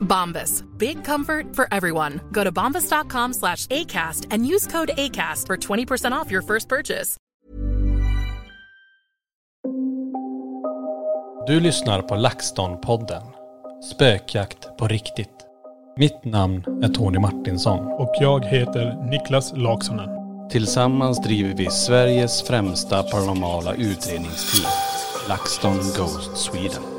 Bombas. Big comfort for everyone. Go to bombas.com slash ACAST and use code ACAST for 20% off your first purchase. Du lyssnar på LaxTon-podden. Spökjakt på riktigt. Mitt namn är Tony Martinsson. Och jag heter Niklas Laksonen. Tillsammans driver vi Sveriges främsta paranormala utredningsteam. LaxTon Ghost Sweden.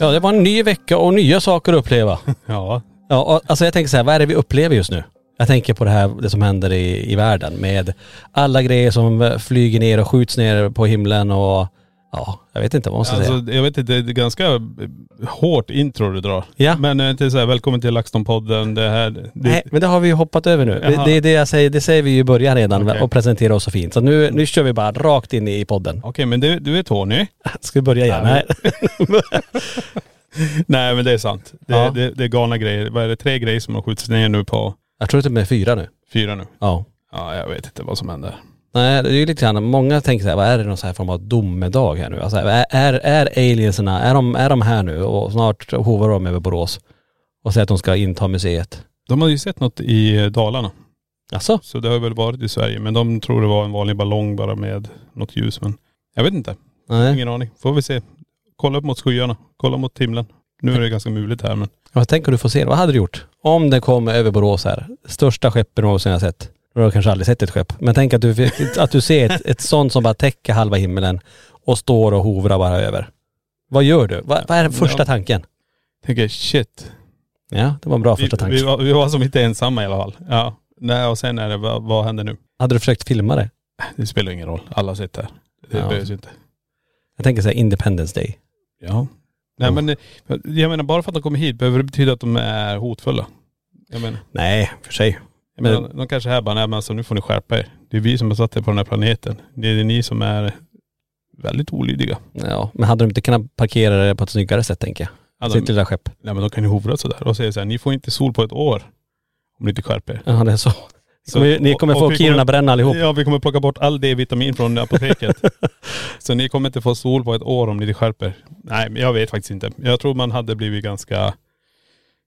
Ja, det var en ny vecka och nya saker att uppleva. Ja. Ja, och, alltså jag tänker så här, vad är det vi upplever just nu? Jag tänker på det här, det som händer i, i världen med alla grejer som flyger ner och skjuts ner på himlen och ja, jag vet inte vad man ska säga. Alltså jag vet inte, det är ganska eh, hårt intro du drar. Ja. Men jag inte så här, välkommen till LaxTon-podden. Det här.. Det, Nej, men det har vi ju hoppat över nu. Det, Jaha. det är det jag säger, det säger vi ju i början redan Okej. och presenterar oss så fint. Så nu, nu kör vi bara rakt in i podden. Okej men du, du är Tony. Ska vi börja igen? Nej. Nej men det är sant. Det, Ja. det, det är galna grejer. Vad är det, tre grejer som har skjutits ner nu på Jag tror att det är fyra nu. fyra nu? Ja. Ja jag vet inte vad som händer. Nej, det är ju lite grann, många tänker så här, vad är det någon så här form av domedag här nu? Alltså, är, är, är alienserna, är de, är de här nu och snart hovar de över Borås och säger att de ska inta museet? De har ju sett något i Dalarna. Alltså? Så det har väl varit i Sverige. Men de tror det var en vanlig ballong bara med något ljus. Men jag vet inte. Nej. Ingen aning. Får vi se. Kolla upp mot skyarna. Kolla mot himlen. Nu är det ganska muligt här men. Vad tänker du få se? Vad hade du gjort? Om det kom över Borås här, största skeppet någonsin jag sett. Du har kanske aldrig sett ett skepp. Men tänk att du, att du ser ett, ett sånt som bara täcker halva himlen och står och hovrar bara över. Vad gör du? Vad, vad är den första Ja. tanken? Tänker shit. Ja, det var en bra Vi, första tanke. vi, var, vi var som inte ensamma i alla fall. Ja. Nej och sen är det, vad, vad händer nu? Hade du försökt filma det? Det spelar ingen roll. Alla sitter här. Det Ja. behövs inte. Jag tänker säga Independence Day. Ja. Nej men eh, jag menar bara för att de kommer hit behöver det betyda att de är hotfulla. Jag menar, Nej, för sig. Men- de kanske här bara, nej men alltså nu får ni skärpa er. Det är vi som har satt er på den här planeten. Det är ni som är väldigt olydiga. Ja, men hade de inte kunnat parkera det på ett snyggare sätt tänker jag? Sitter det där skepp? Nej men de kan ju hovra sådär och säga såhär, ni får inte sol på ett år. Om ni inte skärper er. Ja, det är så. Ni Så- kommer, ni kommer och- få och vi Kiruna kommer- bränna allihop. Ja vi kommer plocka bort all D-vitamin från apoteket. så ni kommer inte få sol på ett år om ni inte skärper er. Nej men jag vet faktiskt inte. Jag tror man hade blivit ganska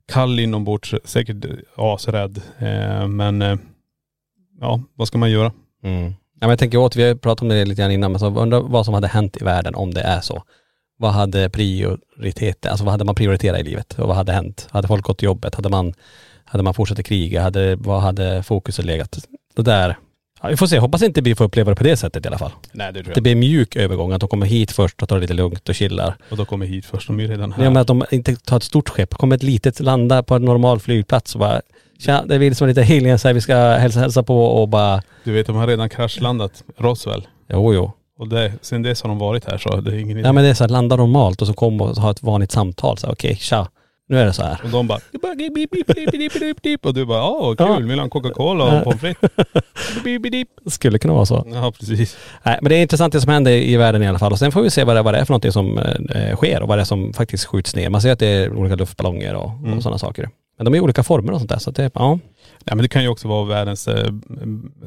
kall inombords, säkert asrädd. Eh, men eh, ja, vad ska man göra? Mm. Ja, men jag tänker åt, vi har pratat om det lite grann innan, men så undrar vad som hade hänt i världen om det är så. Vad hade prioritet, alltså vad hade man prioriterat i livet och vad hade hänt? Hade folk gått till jobbet? Hade man, hade man fortsatt att kriga? Hade, vad hade fokuset legat? Det där, ja, vi får se, hoppas inte vi får uppleva det på det sättet i alla fall. Nej det tror Det blir en mjuk övergång, att de kommer hit först och tar det lite lugnt och chillar. Och då kommer hit först, de är ju redan här. Ja, men att de inte tar ett stort skepp, kommer ett litet, landa på en normal flygplats och bara Tja, det är vi som är lite aliens här, vi ska hälsa, hälsa på och bara Du vet de har redan kraschlandat Roswell. Jo jo. Och det, sen dess har de varit här så det är ingen idé. Ja men det är så att landa normalt och så komma och ha ett vanligt samtal så här, okej tja, nu är det så här. Och de bara, och du bara, ja kul, vill du ha en Coca-Cola och pommes frites? Skulle kunna vara så. Ja precis. Nej men det är intressant det som händer i världen i alla fall och sen får vi se vad det, vad det är för någonting som eh, sker och vad det är som faktiskt skjuts ner. Man ser att det är olika luftballonger och, Mm. och sådana saker. Men de är i olika former och sånt där så att det, ja. Nej men det kan ju också vara världens eh,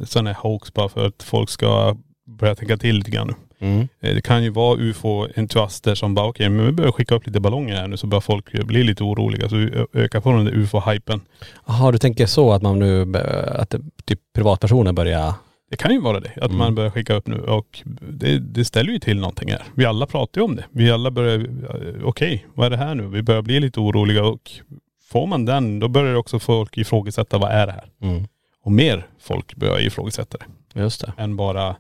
sån här hoax bara för att folk ska börja tänka till lite grann. Mm. Eh, Det kan ju vara ufo-entusiaster som bara okej men vi börjar skicka upp lite ballonger här nu så börjar folk bli lite oroliga så ö- ökar på den där ufo-hypen. Jaha, du tänker så att man nu, att typ privatpersoner börjar, Det kan ju vara det, att Mm. man börjar skicka upp nu och det, det ställer ju till någonting här. Vi alla pratar ju om det. Vi alla börjar, eh, okej vad är det här nu? Vi börjar bli lite oroliga och får man den då börjar också folk ifrågasätta vad är det här? mm. Och mer folk börjar ifrågasätta det just det. än bara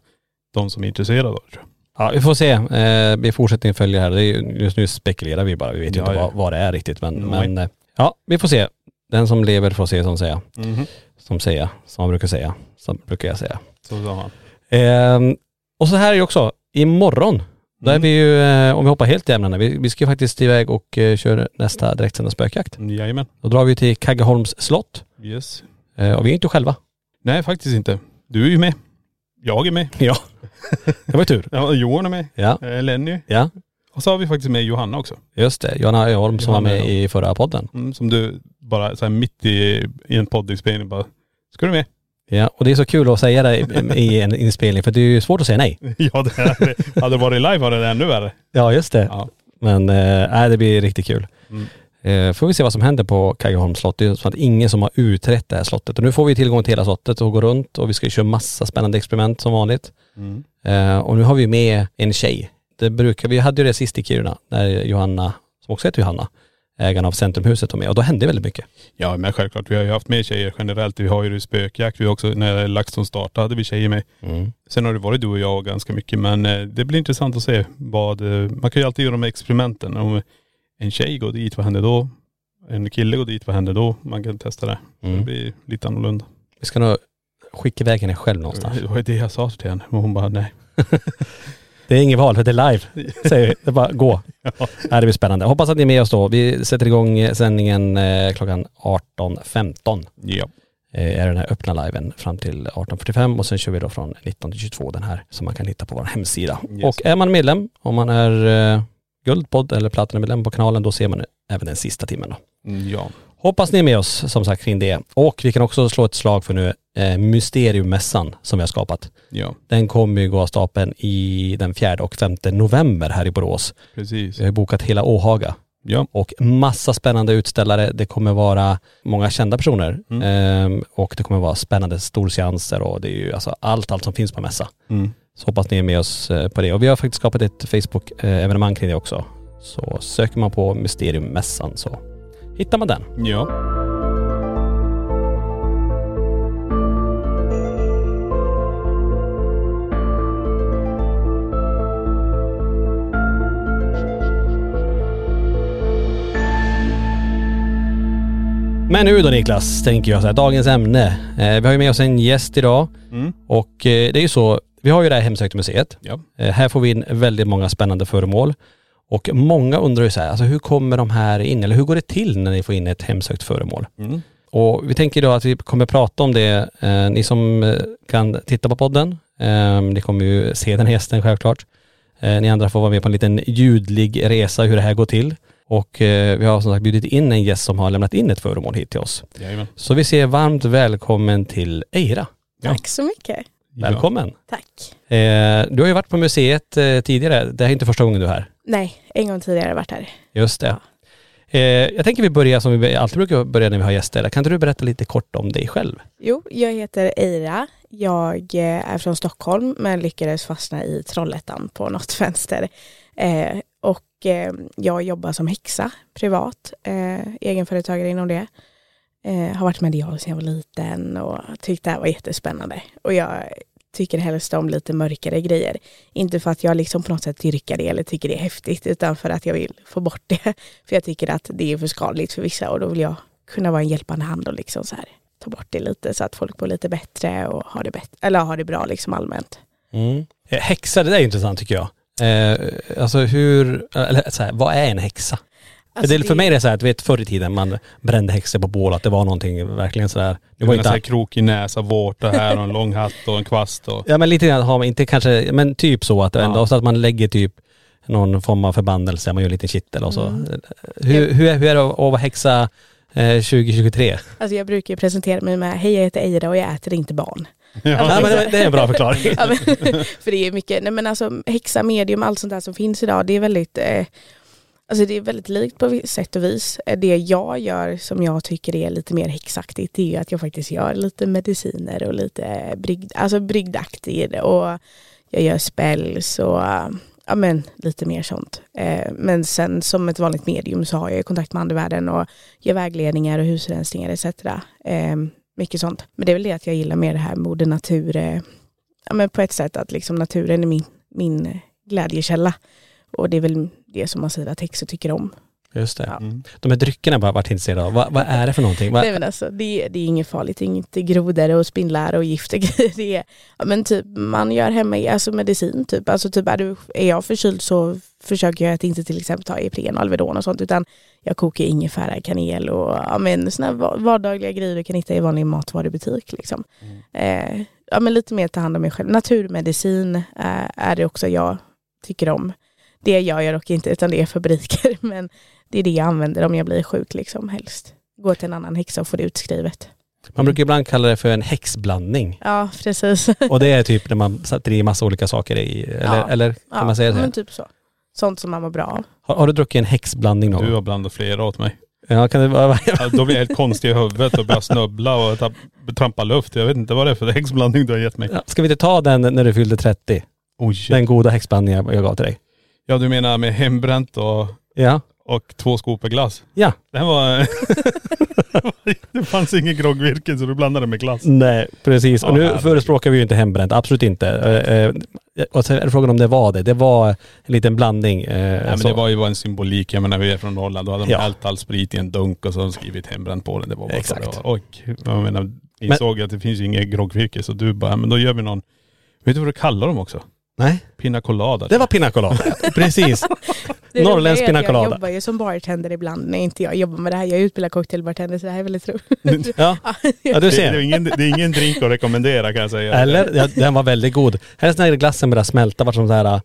de som är intresserade av det. Ja vi får se, eh, vi fortsätter följa här. Det är, ju- just nu spekulerar vi bara, vi vet ju Ja, inte ja. vad, vad det är riktigt men, Nej. men eh, ja vi får se. Den som lever får se som säga. Mhm. Som säga, som man brukar säga. Som brukar jag säga. Så sa han. Ehm, och så här är ju också, imorgon, då är Mm. vi ju, eh, om vi hoppar helt i ämnena, vi, vi ska ju faktiskt iväg och eh, köra nästa direktsända spökjakt. Jajamän. Då drar vi till Kaggeholms slott Yes. eh, och vi är inte själva. Nej faktiskt inte. Du är ju med. Jag är med. Ja. Det var ju tur. Ja, Johan är med. Ja, Eh, Lenny. ja. Och så har vi faktiskt med Johanna också. Just det, Johanna Öholm som var Johanna med i förra podden. Mm, som du bara så här mitt i, i en poddinspelning bara, ska du med? Ja, och det är så kul att säga det i, i en inspelning för det är ju svårt att säga nej. ja det hade, hade det varit live var det ännu värre. Ja, just det. Ja. Men eh, nej, det blir riktigt kul. Mm. Eh, får vi se vad som händer på Kaggeholms slott. Det är som att ingen som har utrett det här slottet. Och nu får vi tillgång till hela slottet och gå runt och vi ska köra massa spännande experiment som vanligt. Mm. Eh, och nu har vi med en tjej. Det brukar, vi hade ju det sist i Kiruna när Johanna, som också heter Johanna, ägaren av Centrumhuset var med och då hände väldigt mycket. Ja men självklart, vi har ju haft med tjejer generellt. Vi har ju spökjakt, vi har också, när LaxTon startade hade vi tjejer med. Sen har det varit du och jag ganska mycket men eh, det blir intressant att se vad, eh, man kan ju alltid göra de här experimenten. Om en tjej går dit, vad händer då? En kille går dit, vad händer då? Man kan testa det. Mm. Det blir lite annorlunda. Vi ska nog skicka iväg henne själv någonstans. Det var ju det jag sa till henne, men hon bara nej. Det är inget val för det är live, säger vi. Det är bara gå. Ja. Det blir spännande. Hoppas att ni är med oss då. Vi sätter igång sändningen eh, klockan 18.15. Ja. Eh, är den här öppna liven fram till 18.45 och sen kör vi då från 19 till 22 den här som man kan hitta på vår hemsida. Yes. Och är man medlem, om man är eh, guldpodd eller platinamedlem på kanalen, då ser man även den sista timmen då. Mm, Ja. Hoppas ni är med oss som sagt kring det. Och vi kan också slå ett slag för nu eh, Mysteriummässan som vi har skapat. Ja, Den kommer ju gå av stapeln i den 4 och 5 november här i Borås. precis. Vi har bokat hela Åhaga Ja. och massa spännande utställare. Det kommer vara många kända personer Mm. ehm, och det kommer vara spännande storseanser och det är ju alltså allt, allt som finns på mässa. Mm. Så hoppas ni är med oss eh, på det. Och vi har faktiskt skapat ett Facebook-evenemang kring det också. Så söker man på Mysteriummässan så hittar man den. Ja. Men nu då Niklas, tänker jag så här, dagens ämne. Eh, vi har ju med oss en gäst idag Mm. och eh, det är ju så, vi har ju det här hemsökta museet. Ja. Eh, här får vi in väldigt många spännande föremål. Och många undrar ju så här, alltså hur kommer de här in? Eller hur går det till när ni får in ett hemsökt föremål? Mm. Och vi tänker då att vi kommer prata om det, eh, ni som eh, kan titta på podden, eh, ni kommer ju se den här gästen självklart. Eh, ni andra får vara med på en liten ljudlig resa hur det här går till. Och eh, vi har som sagt bjudit in en gäst som har lämnat in ett föremål hit till oss. Jajamän. Så vi säger varmt välkommen till Eira. Ja. Tack så mycket. Välkommen. Tack. Eh, du har ju varit på museet eh, tidigare, det här är inte första gången du är här. Nej, en gång tidigare har jag varit här. Just det. Eh, jag tänker vi börjar som vi alltid brukar börja när vi har gäster. Kan inte du berätta lite kort om dig själv? Jo, jag heter Eira. Jag är från Stockholm men lyckades fastna i Trollhättan på något vänster. Eh, och eh, jag jobbar som häxa privat, eh, egenföretagare inom det. Eh, har varit medial sedan jag var liten och tyckte det här var jättespännande. Och jag tycker helst om lite mörkare grejer. Inte för att jag liksom på något sätt dyrkar det eller tycker det är häftigt utan för att jag vill få bort det. För jag tycker att det är för skadligt för vissa och då vill jag kunna vara en hjälpande hand och liksom så här ta bort det lite så att folk mår lite bättre och har det, bättre, eller har det bra liksom allmänt. Mm. Eh, häxa, det där är intressant tycker jag. Eh, alltså hur, eller så här, vad är en häxa? Alltså, det, för mig är det så här, att du vet förr i tiden man brände häxor på bål, att det var någonting verkligen sådär. Det var inte en allt. krokig näsa, vårta här och en lång hatt och en kvast och.. Ja men lite grann har man, inte kanske, men typ så att ändå, Ja. så att man lägger typ någon form av förbannelse, man gör en liten kittel och så. Mm. Hur, hur, är, hur är det att vara häxa eh, 2023? Alltså jag brukar ju presentera mig med, hej jag heter Eira och jag äter inte barn. Ja. Men det, det är en bra förklaring. Ja, men, för det är mycket, nej men alltså häxa, medium, allt sånt där som finns idag, det är väldigt eh, Alltså det är väldigt likt på sätt och vis. Eh, det jag gör som jag tycker är lite mer häxaktigt det är ju att jag faktiskt gör lite mediciner och lite eh, brygd, alltså brygdaktigt och jag gör spells och ja men lite mer sånt. Eh, men sen som ett vanligt medium så har jag ju kontakt med andevärlden och gör vägledningar och husrensningar etc. Mycket sånt. Men det är väl det att jag gillar mer det här moder natur, ja men på ett sätt att liksom naturen är min, min glädjekälla. Och det är väl det som man säger att häxor tycker om. Just det. Ja. Mm. De här dryckerna har jag varit intresserad av. Vad, vad är det för någonting? Vad, Nej, men alltså, det, det är inget farligt, det är inte grodor och spindlar och gift och grejer. Det är, ja, men typ, man gör hemma alltså medicin typ. Alltså typ är, du, är jag förkyld så försöker jag att inte till exempel ta Ipren och Alvedon och sånt utan jag kokar ingefära, kanel och ja, men, såna vardagliga grejer du kan hitta i vanlig matvarubutik. Liksom. Eh, ja, men lite mer ta hand om mig själv. Naturmedicin eh, är det också jag tycker om. Det gör jag dock inte utan det är fabriker men det är det jag använder om jag blir sjuk liksom helst. Gå till en annan häxa och få det utskrivet. man brukar ibland kalla det för en häxblandning. Ja precis. Och det är typ när man sätter i massa olika saker i, eller, Ja. eller kan ja, man säga men det? typ så. Sånt som man mår bra av. Har, har du druckit en häxblandning någon Du har blandat flera åt mig. Ja, kan det vara... Ja, då blir jag helt konstig i huvudet och börjar snubbla och trampa luft. Jag vet inte vad det är för häxblandning du har gett mig. Ja, Ska vi inte ta den när du fyllde 30? Oj. Den goda häxblandningen jag gav till dig. Ja du menar med hembränt och, Ja. och två skopor glass? Ja. Den var... det fanns ingen groggvirke så du blandade med glass. Nej, precis. Och Ja, nu herregud. förespråkar vi ju inte hembränt, absolut inte. Eh, eh, Och så är frågan om det var det. Det var en liten blandning. eh, Nej men det var ju bara en symbolik. Jag menar vi är från Norrland. Då hade de Ja. hällt all sprit i en dunk och så skrivit hembränt på den. Det var bara Exakt. så det var. Och jag menar, insåg att det finns ju inget groggvirke så du bara, men då gör vi någon, vet du vad du kallar dem också? Nej, Pina colada. det var pina colada. precis. Det Norrländsk pina colada. Jag jobbar ju som bartender ibland när inte jag jobbar med det här. Jag är utbildad cocktailbartender så det här är väldigt roligt. Ja, ja du det, det, ser. är ingen, det är ingen drink att rekommendera kan jag säga. Eller? Ja, den var väldigt god. Här är sån här glassen började smälta, vart som så här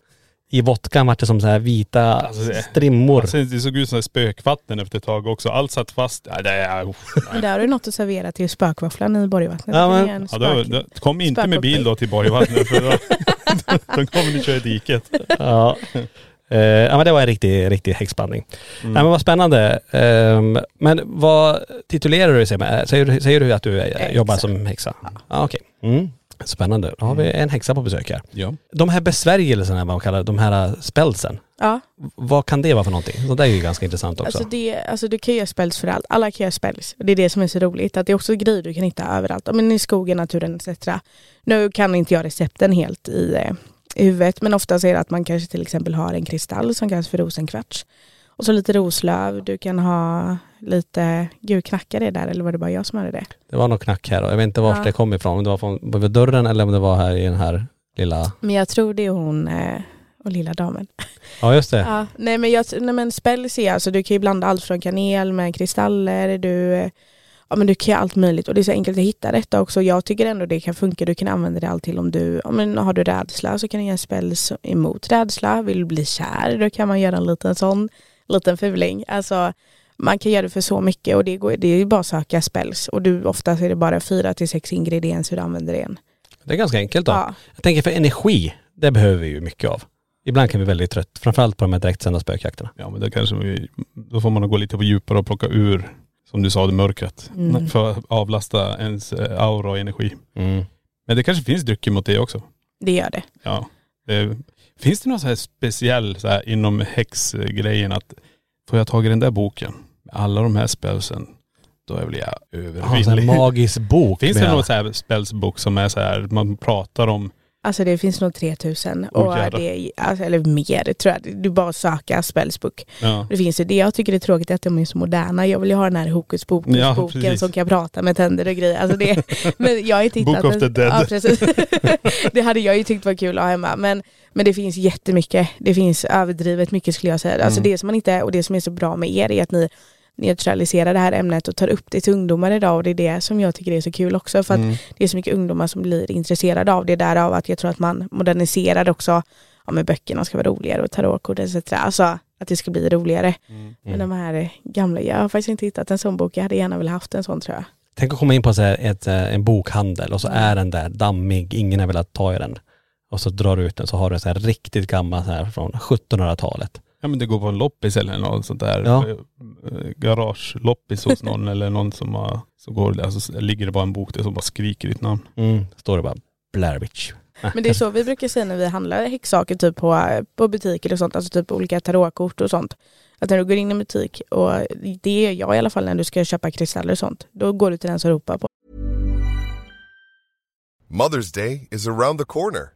i vodkan vart det som så här vita Alltså, det- strimmor. Alltså, det såg ut som spökvatten efter ett tag också. Allt satt fast. Ja, det är, Men där har du något att servera till spökvafflan i Borgvattnet. Ja, är men- en ja, då, då, kom inte med bil då till Borgvattnet för då, då kommer ni köra i diket. Ja. Eh, ja men det var en riktig, riktig häxblandning. Mm. Nej men vad spännande. Ehm, men vad titulerar du dig med? Säger, du- säger du att du eh, Häxa. jobbar som häxa? Ja okej. Mm. Spännande. Då har vi en häxa på besök här. Ja. De här besvärjelserna, vad man kallar det, de här spelsen. Ja, Vad kan det vara för någonting? Så det är ju ganska intressant också. alltså, det, alltså du kan göra spells för allt. Alla kan göra spells. Det är det som är så roligt. Att det är också grejer du kan hitta överallt. Men I skogen, naturen etc. Nu kan inte jag recepten helt i, eh, i huvudet. Men ofta är det att man kanske till exempel har en kristall som kallas för rosenkvarts. Och så lite roslöv. Du kan ha lite, gud knackar det där eller var det bara jag som hade det? Det var något knack här och jag vet inte vart Ja. det kom ifrån. Om det var från dörren eller om det var här i den här lilla.. Men jag tror det är hon eh, och lilla damen. Ja just det. Ja, nej men, jag, nej men spells är alltså, du kan ju blanda allt från kanel med kristaller, du, ja, men du kan göra allt möjligt och det är så enkelt att hitta detta också. Jag tycker ändå det kan funka, du kan använda det allt till om du, ja, men har du rädsla så kan du göra spells emot rädsla, vill du bli kär då kan man göra en liten sån, liten fuling. Alltså man kan göra det för så mycket och det, går, det är ju bara att söka spells och du oftast är det bara fyra till sex ingredienser du använder det en. Det är ganska enkelt då. Ja. Jag tänker för energi, det behöver vi ju mycket av. Ibland kan vi bli väldigt trött, framförallt på de här direktsända spökjakterna. Ja men det kanske vi, då får man gå lite på djupare och plocka ur, som du sa, det mörkret. Mm. För att avlasta ens eh, aura och energi. Mm. Men det kanske finns drycker mot det också. Det gör det. Ja. Det, finns det något så här speciell så här, inom häxgrejen att får jag tag i den där boken med alla de här spelsen, då blir jag Ja, en övervillig. magisk bok. Finns det någon så här spelsbok som är så här, man pratar om, Alltså det finns nog 3000 Oh, och jävlar. det, alltså, eller mer tror jag. Du bara söker spellsbook. ja. Det finns ju det jag tycker är tråkigt att de är så moderna. Jag vill ju ha den här hokus pokus Ja, som kan prata med tänder och grejer. Alltså det, men jag har hittat Book of the dead. Ja, precis. det hade jag ju tyckt var kul att ha hemma. Men, men det finns jättemycket. Det finns överdrivet mycket skulle jag säga. Alltså Mm. det som man inte, och det som är så bra med er är att ni neutraliserar det här ämnet och tar upp det till ungdomar idag och det är det som jag tycker är så kul också för att Mm. det är så mycket ungdomar som blir intresserade av det därav att jag tror att man moderniserar också ja, med böckerna ska vara roligare och tarotkort etc. Alltså att det ska bli roligare. Mm. Men de här gamla, jag har faktiskt inte hittat en sån bok. Jag hade gärna velat haft en sån tror jag. Tänk att komma in på så ett, eh, en bokhandel och så är den där dammig, ingen har velat ta i den. Och så drar du ut den så har du en så här riktigt gammal så här från 1700-talet. Ja men det går på en loppis eller något sånt där. Ja. Eh, Garageloppis hos någon eller någon som har, så går det, alltså, ligger det bara en bok där som bara skriker ditt namn. Mm. Står det bara Blair Witch. Men det är så vi brukar säga när vi handlar häxsaker typ på, på butiker och sånt, alltså typ olika tarotkort och sånt. Att när du går in i en butik, och det gör jag i alla fall när du ska köpa kristaller och sånt, då går du till den som ropar på Mother's Day is around the corner.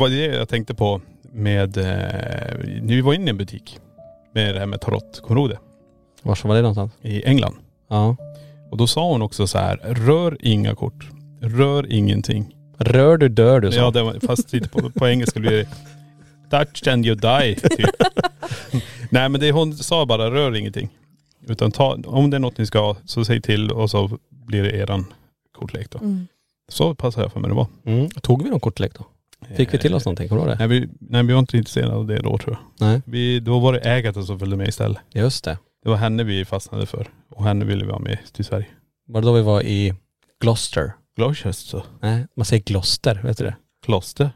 var det jag tänkte på med, eh, vi var inne i en butik med det här med tarot. Kommer du ihåg det? Var var det någonstans? I England. Ja. Och då sa hon också så här, rör inga kort. Rör ingenting. Rör du dör du sa. Ja, det var, fast lite på, på engelska blir det touch and you die typ. Nej men det hon sa bara, rör ingenting. Utan ta, om det är något ni ska ha så säg till och så blir det eran kortlek då. Mm. Så passar jag för mig det var. Mm. Tog vi någon kortlek då? Fick vi till oss någonting? Kommer du ihåg det? Nej vi, nej vi var inte intresserade av det då tror jag. Nej. Vi, då var det ägaren som följde med istället. Just det. Det var henne vi fastnade för. Och henne ville vi ha med till Sverige. Var det då vi var i Gloucester? Gloucester. Nej, man säger Gloucester, vet du det? Kloster.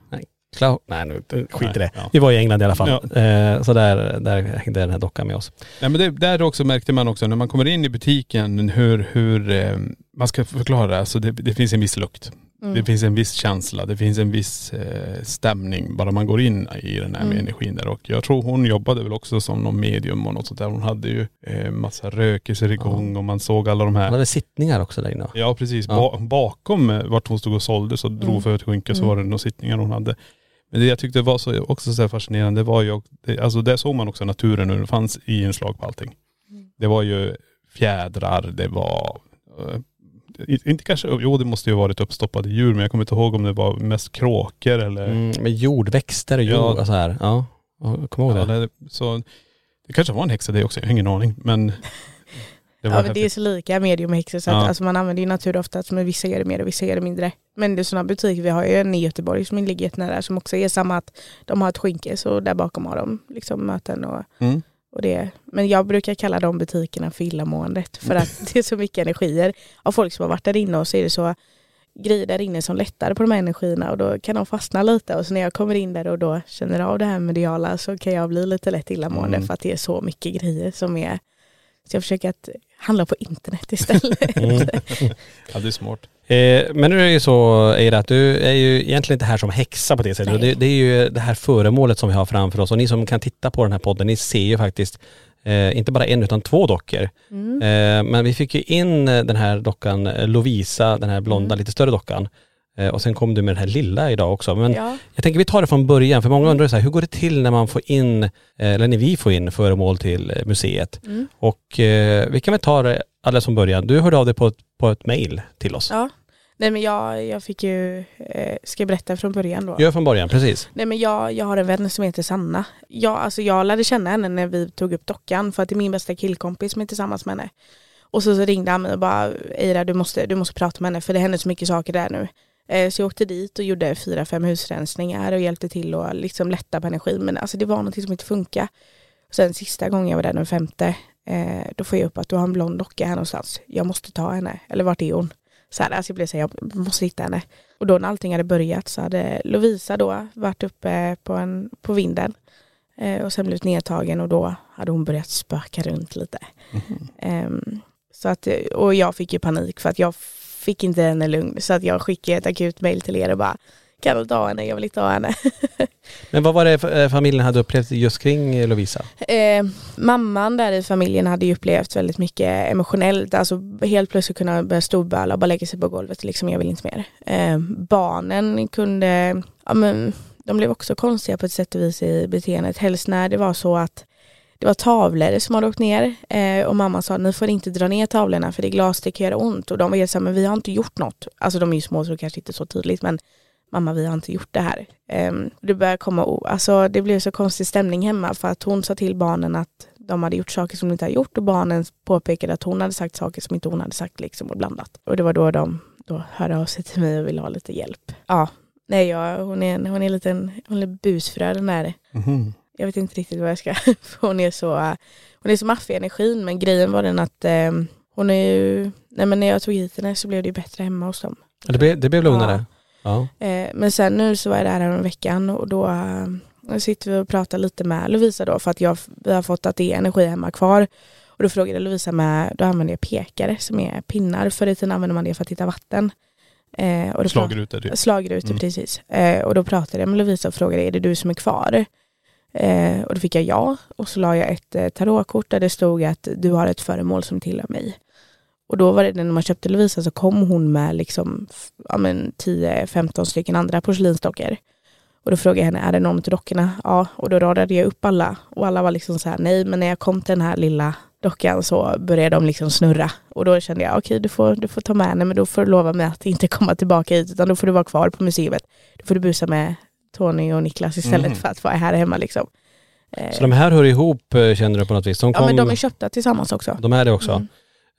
Clou- Nej nu, skit i det. Nej, ja. Vi var i England i alla fall. Ja. Eh, så där, där hängde den här dockan med oss. Nej men det, där också märkte man också när man kommer in i butiken hur, hur eh, man ska förklara det. Alltså det, det finns en viss lukt. Mm. Det finns en viss känsla, det finns en viss eh, stämning bara man går in i den här med Mm. energin där. Och jag tror hon jobbade väl också som någon medium och något sånt där. Hon hade ju eh, massa rökelser igång och man såg alla de här. hade sittningar också där inne. Ja precis, Ja. Ba bakom eh, vart hon stod och sålde så drog Mm. skynke så Mm. var det några sittningar hon hade. Men det jag tyckte var så, också så fascinerande var ju, det, alltså där såg man också naturen hur det fanns i inslag på allting. Mm. Det var ju fjädrar, det var, eh, inte kanske, jo det måste ju varit uppstoppade djur men jag kommer inte ihåg om det var mest kråkor eller Mm, med jordväxter och jord Ja. och så här. Ja, kommer ihåg Ja, det. det, så det kanske var en häxa det också, jag har ingen aning. Men det var Ja, men det är så lika medium och häxor så att Ja. alltså man använder ju natur oftast men vissa gör det mer och vissa gör det mindre. Men det är sådana butiker, vi har ju en i Göteborg som ligger jättenära som också är samma att de har ett skynke så där bakom har de liksom möten och, Mm. Och det. Men jag brukar kalla de butikerna för illamåendet för att det är så mycket energier av folk som har varit där inne och så är det så grejer där inne som lättar på de här energierna och då kan de fastna lite och så när jag kommer in där och då känner av det här mediala så kan jag bli lite lätt illamående Mm. för att det är så mycket grejer som är så jag försöker att handla på internet istället. Mm. Ja det är smart. Eh, men nu är det ju så Eira att du är ju egentligen inte här som häxa på det sättet. Det, det är ju det här föremålet som vi har framför oss och ni som kan titta på den här podden, ni ser ju faktiskt eh, inte bara en utan två dockor. Mm. Eh, men vi fick ju in eh, den här dockan eh, Lovisa, den här blonda Mm. lite större dockan. Eh, och sen kom du med den här lilla idag också. Men Ja. jag tänker vi tar det från början för många undrar så här, hur går det till när man får in, eh, eller när vi får in föremål till eh, museet? Mm. Och eh, vi kan väl ta det alldeles från början. Du hörde av dig på ett, på ett mail till oss. ja. Nej men jag, jag fick ju, eh, ska jag berätta från början då? Gör från början, precis. Nej men jag, jag har en vän som heter Sanna. Jag, alltså jag lärde känna henne när vi tog upp dockan för att det är min bästa killkompis som är tillsammans med henne. Och så, så ringde han mig och bara Eira du måste, du måste prata med henne för det händer så mycket saker där nu. Eh, så jag åkte dit och gjorde fyra, fem husrensningar och hjälpte till att liksom lätta på energin men alltså det var något som inte funkade. Sen sista gången jag var där den femte, eh, då får jag upp att du har en blond docka här någonstans. Jag måste ta henne, eller vart är hon? Så här, alltså jag blev så här, jag måste hitta henne. Och då när allting hade börjat så hade Lovisa då varit uppe på, en, på vinden eh, och sen blivit nedtagen och då hade hon börjat spöka runt lite. Ehm, så att, och jag fick ju panik för att jag fick inte henne lugn så att jag skickade ett akut mail till er och bara kan du ta henne, jag vill inte ha henne. Men vad var det eh, familjen hade upplevt just kring eh, Lovisa? Eh, mamman där i familjen hade ju upplevt väldigt mycket emotionellt, alltså helt plötsligt kunna börja storböla och bara lägga sig på golvet, liksom jag vill inte mer. Eh, barnen kunde, ja men de blev också konstiga på ett sätt och vis i beteendet, helst när det var så att det var tavlor som hade åkt ner eh, och mamma sa ni får inte dra ner tavlorna för det är glas, det kan göra ont och de var helt såhär men vi har inte gjort något. Alltså de är ju små så det kanske inte är så tydligt men mamma vi har inte gjort det här. Eh, det började komma, alltså det blev så konstig stämning hemma för att hon sa till barnen att de hade gjort saker som de inte hade gjort och barnen påpekade att hon hade sagt saker som inte hon hade sagt liksom och blandat. Och det var då de då hörde av sig till mig och ville ha lite hjälp. Ja, nej jag, hon är en, hon är en liten, hon är busfrö den där. Mhm. Jag vet inte riktigt vad jag ska, hon är så, hon är så maffig i energin men grejen var den att eh, hon är ju, nej men när jag tog hit henne så blev det ju bättre hemma hos dem. Ja, Det blev, det blev lugnare? Ja. Eh, men sen nu så var jag där här en veckan och då eh, sitter vi och pratar lite med Lovisa då för att jag, vi har fått att det är energi hemma kvar. Och då frågade Lovisa med, då använder jag pekare som är pinnar. Förr i tiden använde man det för att hitta vatten. Eh, och då Slagrutor, typ. Slagrutor, Mm. precis. Eh, och då pratade jag med Lovisa och frågade, är det du som är kvar? Eh, och då fick jag ja. Och så la jag ett eh, tarotkort där det stod att du har ett föremål som tillhör mig. Och då var det när man köpte Lovisa så kom hon med liksom ja, men 10-15 stycken andra porslinsdockor. Och då frågade jag henne, är det någon av dockorna? Ja, och då radade jag upp alla. Och alla var liksom så här, nej, men när jag kom till den här lilla dockan så började de liksom snurra. Och då kände jag, okej du, får, du får ta med henne, men då får du lova mig att inte komma tillbaka hit, utan då får du vara kvar på museet. Då får du busa med Tony och Niklas istället Mhm. för att vara här hemma liksom. Så de här hör ihop eh, känner du på något vis? De, ja, kom, men de är köpta tillsammans också. de är det också? Mm.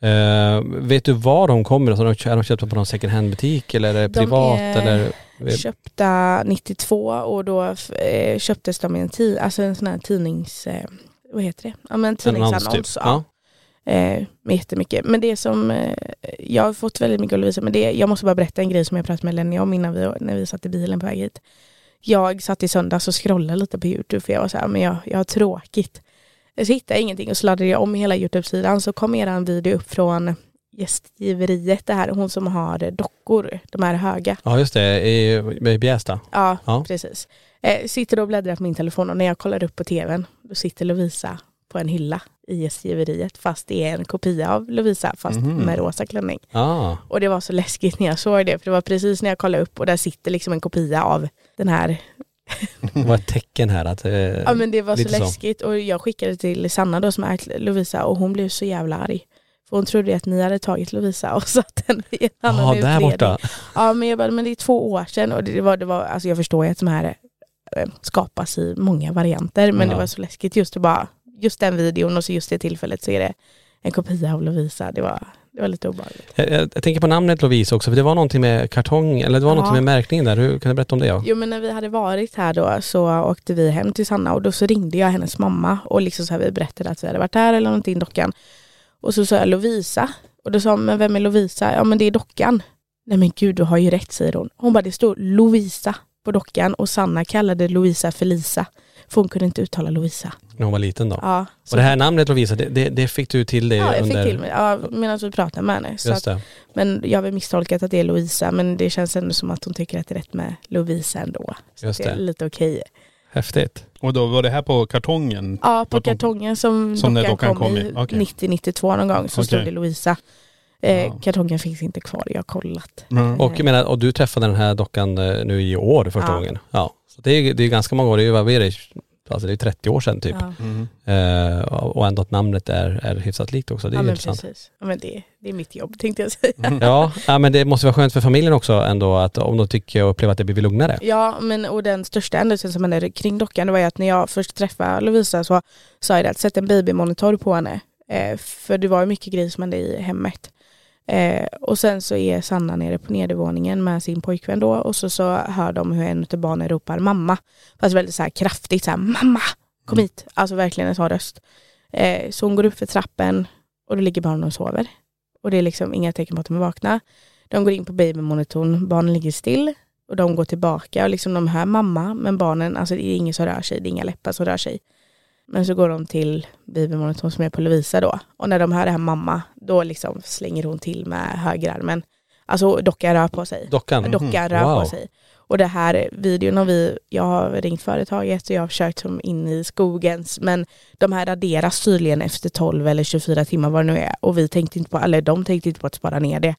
Eh, vet du var de kommer? Alltså, de- är de köpta på någon second hand butik eller är det De privat? är eller? köpta 92 och då eh, köptes de i en, ti- alltså en sån här tidnings... Vad heter det? Ja, men en tidningsannons. annons, typ. ja. Eh, jättemycket. Men det som, eh, jag har fått väldigt mycket att Lovisa, men det, jag måste bara berätta en grej som jag pratade med Lenny om innan vi, när vi satt i bilen på väg hit. Jag satt i söndags och scrollade lite på YouTube för jag var så här, men jag, jag har tråkigt. Så hittade jag ingenting och så laddade jag om hela YouTube-sidan så kom era en video upp från gästgiveriet, det här, hon som har dockor, de här höga. Ja just det, i, i Bjästa. Ja, Ja. precis. Eh, sitter och bläddrar på min telefon och när jag kollar upp på tvn då sitter Lovisa på en hylla i gästgiveriet fast det är en kopia av Lovisa fast Mhm. med rosa klänning. Ah. Och det var så läskigt när jag såg det för det var precis när jag kollade upp och där sitter liksom en kopia av den här. Det var ett tecken här att... Eh, Ja men det var så läskigt och jag skickade till Sanna då som är Lovisa och hon blev så jävla arg. För hon trodde att ni hade tagit Lovisa och satt den i en annan där utredning. borta. Ja men jag bara, men det är två år sedan och det var, det var alltså jag förstår ju att de här eh, skapas i många varianter men Ja. det var så läskigt just att bara, just den videon och så just det tillfället så är det en kopia av Lovisa. Det var, det var lite obehagligt. Jag, jag, jag tänker på namnet Lovisa också, för det var någonting med kartong, eller det var Ja. någonting med märkningen där. Hur, kan du berätta om det? Ja? Jo men när vi hade varit här då så åkte vi hem till Sanna och då så ringde jag hennes mamma och liksom så här, vi berättade att vi hade varit här eller någonting dockan. Och så sa jag Lovisa och då sa hon, men vem är Lovisa? Ja men det är dockan. Nej men gud du har ju rätt säger hon. Hon bara det står Lovisa på dockan och Sanna kallade Lovisa för Lisa. För hon kunde inte uttala Lovisa. När hon var liten då. Ja, och det här namnet Lovisa, det, det, det fick du till det Ja, jag under... fick till mig ja, medan vi pratade med henne. Så Just att, det. men jag har väl misstolkat att det är Lovisa men det känns ändå som att hon tycker att det är rätt med Lovisa ändå. Så Just det är det. lite okej. Häftigt. Och då var det här på kartongen? Ja, på Kartong. kartongen som, Som dockan dockan kom, kom i i, okej. 90-92 någon gång så stod Okej. det Lovisa. Eh, Kartongen finns inte kvar, jag har kollat. Och jag menar, och du träffade den här dockan eh, nu i år första Ja. gången. Ja. Så det är, det är ganska många år, det är vad är det, alltså det är 30 år sedan typ. Ja. Mm. Eh, och ändå att namnet är, är hyfsat likt också, det är ja intressant. precis. Ja, men det, det är mitt jobb tänkte jag säga. Ja, ja, men det måste vara skönt för familjen också ändå att om de tycker och upplever att det blir lugnare. Ja, men och den största händelsen som hände kring dockan det var ju att när jag först träffade Lovisa så sa jag det att sätta en babymonitor på henne. Eh, för det var ju mycket grejer som hände i hemmet. Eh, och sen så är Sanna nere på nedervåningen med sin pojkvän då och så, så hör de hur en av barnen ropar mamma. Fast väldigt så här kraftigt så här mamma, kom hit. Alltså verkligen en sån röst. Eh, så hon går upp för trappen och då ligger barnen och sover. Och det är liksom inga tecken på att de är vakna. de går in på babymonitorn, barnen ligger still och de går tillbaka och liksom de hör mamma men barnen, alltså det är ingen som rör sig, det är inga läppar som rör sig. Men så går de till babymonitorn som är på Lovisa då och när de hör det här mamma då liksom slänger hon till med högerarmen. Alltså dockan rör på sig. Dockan? Dockan Mhm. rör Wow. på sig. Och det här videon har vi, jag har ringt företaget och jag har försökt som in i skogens men de här raderas tydligen efter 12 eller 24 timmar vad det nu är och vi tänkte inte på, eller de tänkte inte på att spara ner det.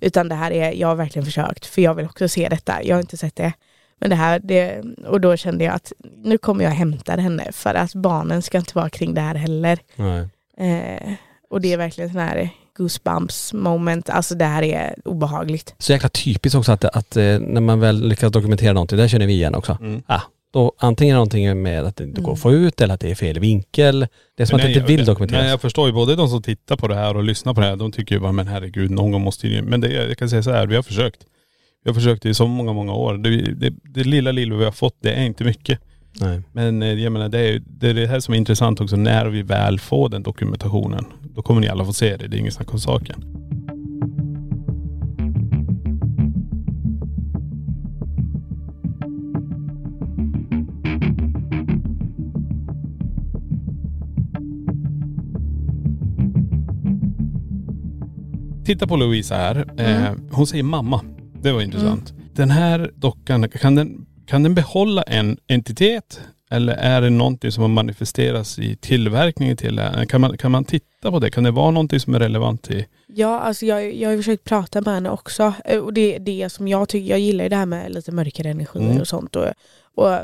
Utan det här är, jag har verkligen försökt för jag vill också se detta, jag har inte sett det. Men det här, det, och då kände jag att nu kommer jag hämta henne för att barnen ska inte vara kring det här heller. Nej. Eh, och det är verkligen sån här goosebumps moment, alltså det här är obehagligt. Så jäkla typiskt också att, att eh, när man väl lyckas dokumentera någonting, det känner vi igen också. Mm. Ah, då antingen någonting med att det inte går att få ut eller att det är fel vinkel. Det är som att det inte vill dokumenteras. Nej jag förstår ju både de som tittar på det här och lyssnar på det här, de tycker ju bara men herregud någon gång måste ju, men det, jag kan säga så här, vi har försökt. Vi har försökt i så många, många år. Det, det, det lilla, lilla vi har fått, det är inte mycket. Nej. Men eh, jag menar det är, det är det här som är intressant också, när vi väl får den dokumentationen, då kommer ni alla få se det, det är inget snack om saken. Titta på Louisa här. Eh, hon säger mamma. Det var intressant. Den här dockan, kan den, kan den behålla en entitet? Eller är det någonting som har manifesterats i tillverkningen till det? Kan man, kan man titta på det? Kan det vara någonting som är relevant i.. Ja, alltså jag, jag har försökt prata med henne också. Eh, Och det, det som jag tycker, jag gillar det här med lite mörkare energier Mm. och sånt. Och, och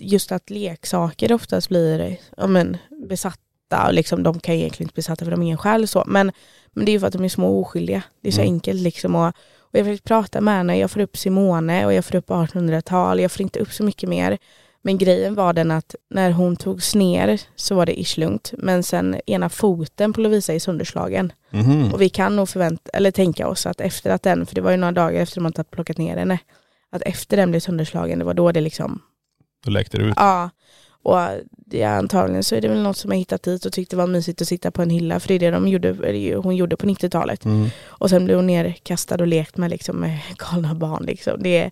just att leksaker oftast blir ja, men, besatta. Och liksom, de kan egentligen inte bli besatta för de är ingen själ så. Men, men det är ju för att de är små och oskyldiga. Det är så Mm. enkelt liksom. Och, och jag försökt prata med henne, jag får upp Simone och jag får upp 1800-tal. Jag får inte upp så mycket mer. Men grejen var den att när hon togs ner så var det ish lugnt. Men sen ena foten på Lovisa är sönderslagen. Mhm. Och vi kan nog förvänta, eller tänka oss att efter att den, för det var ju några dagar efter man plockat ner henne, att efter den blev sönderslagen, det var då det liksom, Då läckte det ut. ja. Och det är antagligen så är det väl något som har hittat dit och tyckte det var mysigt att sitta på en hylla, för det är det de gjorde, hon gjorde på 90-talet. Mm. Och sen blev hon nerkastad och lekt med, liksom, med galna barn. Liksom. Det är,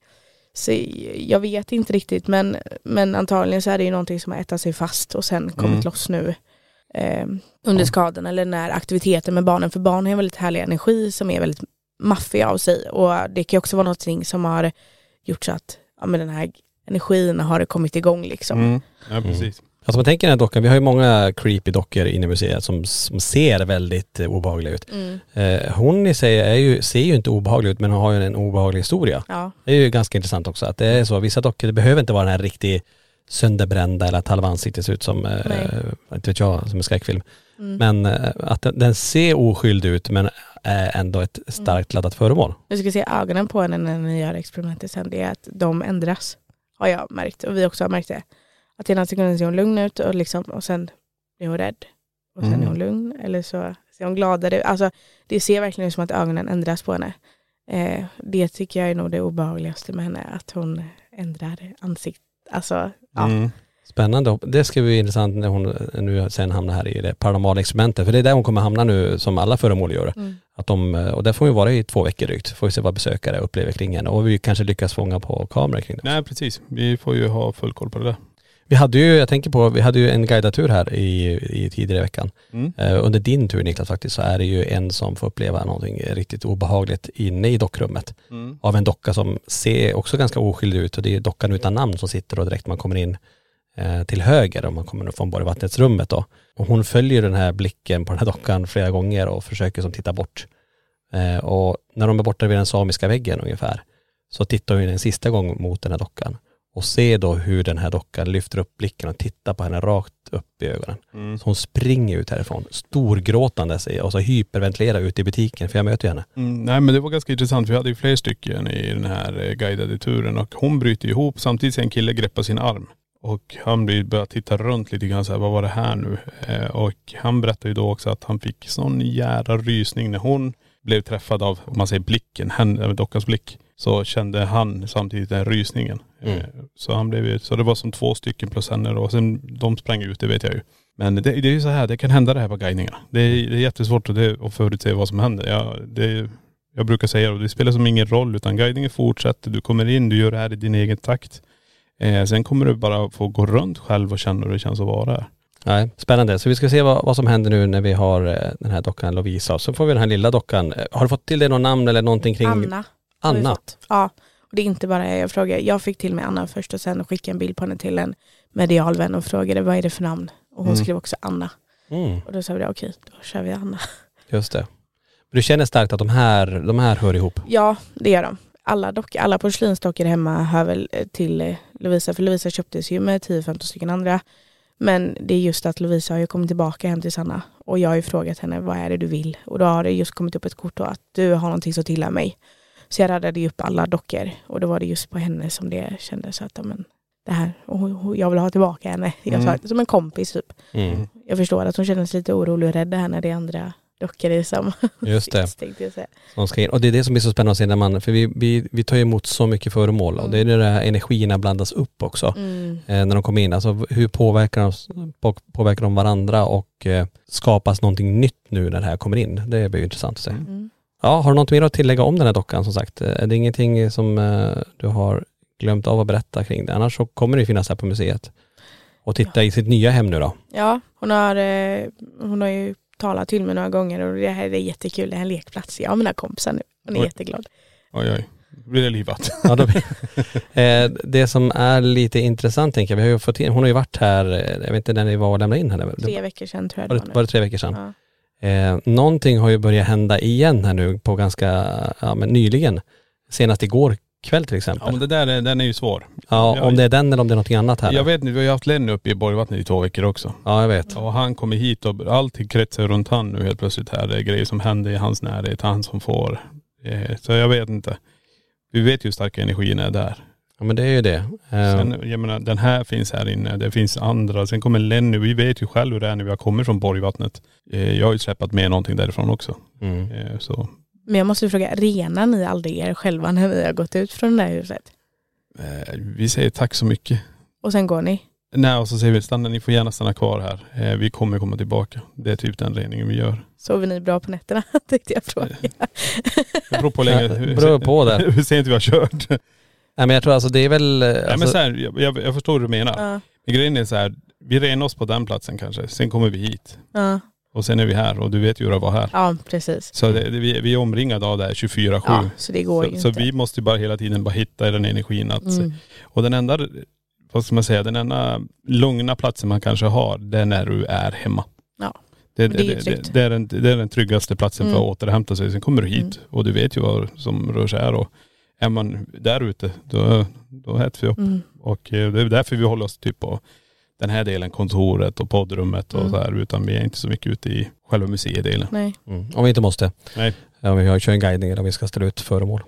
så jag vet inte riktigt, men, men antagligen så är det ju någonting som har ätit sig fast och sen kommit Mm. loss nu eh, under skadan eller när aktiviteten med barnen, för barn har en väldigt härlig energi som är väldigt maffiga av sig och det kan också vara någonting som har gjort så att ja, men den här energin har kommit igång liksom. Mm. Ja precis. Alltså man tänker den här dockan, vi har ju många creepy dockor inne i museet som, som ser väldigt eh, obehagliga ut. Mm. Eh, hon i sig är ju, ser ju inte obehaglig ut men hon har ju en obehaglig historia. Ja. Det är ju ganska intressant också att det är så, vissa dockor, det behöver inte vara den här riktigt sönderbrända eller att halva ansiktet ser ut som, eh, Nej. inte vet jag, som en skräckfilm. Mm. Men eh, att den, den ser oskyldig ut men är ändå ett starkt laddat föremål. Du ska se ögonen på henne när ni gör experimentet sen, det är att de ändras. Har jag märkt och vi också har märkt det. Att ena sekunden ser hon lugn ut och, liksom, och sen blir hon rädd. Och sen Mm. är hon lugn eller så ser hon gladare Alltså det ser verkligen ut som att ögonen ändras på henne. Eh, det tycker jag är nog det obehagligaste med henne, att hon ändrar ansikt. Alltså, ja. Mm. Spännande. Det ska bli intressant när hon nu sen hamnar här i det paranormala experimentet. För det är där hon kommer hamna nu som alla föremål gör. Mm. Att de, och där får ju vara i två veckor drygt. Får vi se vad besökare upplever kring henne. Och vi kanske lyckas fånga på kameror kring det. Nej precis, vi får ju ha full koll på det där. Vi hade ju, jag tänker på, vi hade ju en guidad tur här i, i tidigare i veckan. Mm. Eh, under din tur Niklas faktiskt så är det ju en som får uppleva någonting riktigt obehagligt inne i dockrummet. Mm. Av en docka som ser också ganska oskyldig ut och det är dockan utan namn som sitter och direkt man kommer in till höger om man kommer från Borgvattnetsrummet då. Och hon följer den här blicken på den här dockan flera gånger och försöker som titta bort. Eh, och när de är borta vid den samiska väggen ungefär så tittar hon en sista gång mot den här dockan och ser då hur den här dockan lyfter upp blicken och tittar på henne rakt upp i ögonen. Mm. Så hon springer ut härifrån, storgråtande sig och så hyperventilerar ut i butiken för jag möter ju henne. Mm, nej men det var ganska intressant. Vi hade ju fler stycken i den här eh, guidade turen och hon bryter ihop. Samtidigt ser en kille greppa sin arm. Och han börjar titta runt lite grann så här, vad var det här nu? Eh, och han berättar ju då också att han fick sån jävla rysning när hon blev träffad av, om man säger blicken, henne, dockans blick. Så kände han samtidigt den rysningen. Mm. Eh, så han blev ju, så det var som två stycken plus henne då. Och sen de sprang ut, det vet jag ju. Men det, det är ju så här, det kan hända det här på guidningarna. Det är, det är jättesvårt att, det, att förutse vad som händer. Ja, det, Jag brukar säga det, det spelar som ingen roll utan guidningen fortsätter. Du kommer in, du gör det här i din egen takt. Eh, sen kommer du bara få gå runt själv och känna hur det känns att vara här. Nej, spännande. Så vi ska se vad, vad som händer nu när vi har eh, den här dockan Lovisa. Så får vi den här lilla dockan. Eh, Har du fått till det något namn eller någonting kring Anna. Anna? Ja, och det är inte bara jag frågar. Jag fick till mig Anna först och sen skickade en bild på henne till en medialvän och frågade vad är det för namn? Och hon Mm. skrev också Anna. Mm, Och då sa vi det, okej, då kör vi Anna. just det. Men du känner starkt att de här, de här hör ihop? Ja, det gör de. Alla, dock, alla porslinsdockor hemma hör väl eh, till eh, Lovisa, för Lovisa köptes ju med 10-15 stycken andra. Men det är just att Lovisa har ju kommit tillbaka hem till Sanna och jag har ju frågat henne vad är det du vill? Och då har det just kommit upp ett kort då att du har någonting som tillhör mig. Så jag raddade ju upp alla dockor och då var det just på henne som det kändes att men, det här, och jag vill ha tillbaka henne. Jag sa, Mm. Som en kompis typ. Mm. Jag förstår att hon känner sig lite orolig och rädd här när det andra dockor i samma Just det. sits, tänkte jag säga. Som ska in. Och det är det som blir så spännande att se när man, för vi, vi, vi tar emot så mycket föremål och det är när de här energierna blandas upp också. Mm. Eh, när de kommer in, alltså hur påverkar de, på, påverkar de varandra och eh, skapas någonting nytt nu när det här kommer in? Det blir intressant att se. Mm. Ja, har du något mer att tillägga om den här dockan som sagt? Eh, Är det ingenting som eh, du har glömt av att berätta kring det? Annars så kommer det finnas här på museet. Och titta i sitt nya hem nu då. Ja, hon har, eh, hon har ju talat till mig några gånger och det här är jättekul, det här är en lekplats. Jag har mina kompisar nu, hon är Oj. jätteglad. Oj oj, blir det livat. Ja, då, eh, det som är lite intressant tänker jag, vi har ju fått in, hon har ju varit här, eh, jag vet inte när ni var och lämnade in henne. Tre veckor sedan tror jag Var det det, var var nu. det tre veckor sedan? Ja. Eh, någonting har ju börjat hända igen här nu på ganska, ja men nyligen. Senast igår kväll till exempel. Ja men det där är, den är ju svår. Ja, jag- om det är den eller om det är någonting annat här. Jag vet inte, vi har ju haft Lenny uppe i Borgvattnet i två veckor också. Ja, jag vet. Och han kommer hit och allting kretsar runt han nu helt plötsligt här. Det är grejer som händer i hans närhet, han som får. Eh, Så jag vet inte. Vi vet ju hur starka energin är där. Ja men det är ju det. Eh, Sen, jag menar, den här finns här inne, det finns andra. Sen kommer Lenny, vi vet ju själv hur det är när vi har kommit från Borgvattnet. Eh, Jag har ju släppt med någonting därifrån också. mm. Så Men jag måste ju fråga, renar ni aldrig er själva när ni har gått ut från det här huset? eh, vi säger tack så mycket. Och sen går ni? Nej och så säger vi, stanna, ni får gärna stanna kvar här. Eh, Vi kommer komma tillbaka. Det är typ den reningen vi gör. Sover ni bra på nätterna? Tänkte jag fråga. Det beror på länge, hur, beror på det. hur sent vi har kört. Nej men jag tror alltså det är väl, eh, Nej men alltså, så här, jag, jag, jag förstår hur du menar. Ja. Men grejen är så här, vi renar oss på den platsen kanske. Sen kommer vi hit. Ja, Och sen är vi här och du vet ju hur det var här. ja precis. Så det, det, vi, vi är omringade av det här 24-7. Ja, så det går ju så, så inte. vi måste ju bara hela tiden bara hitta den energin att, Mm. och den enda, vad ska man säga, den enda lugna platsen man kanske har, det är när du är hemma. Ja. Det, det, är ju det, det, är den, det är den tryggaste platsen för Mm. att återhämta sig. Sen kommer du hit Mm. och du vet ju vad som rör sig här och är man där ute, då, då äter vi upp. Mm. Och eh, det är därför vi håller oss typ på den här delen, kontoret och poddrummet och Mm. så här, utan vi är inte så mycket ute i själva museidelen. Nej. mm, om vi inte måste. Nej. Ja, om vi har- kör en guidning eller om vi ska ställa ut föremål.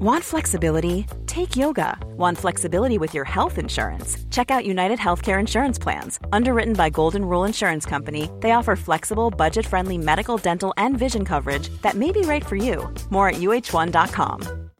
Want flexibility? Take yoga. Want flexibility with your health insurance? Check out United Healthcare Insurance Plans. Underwritten by Golden Rule Insurance Company, they offer flexible, budget friendly medical, dental, and vision coverage that may be right for you. More at uh1.com.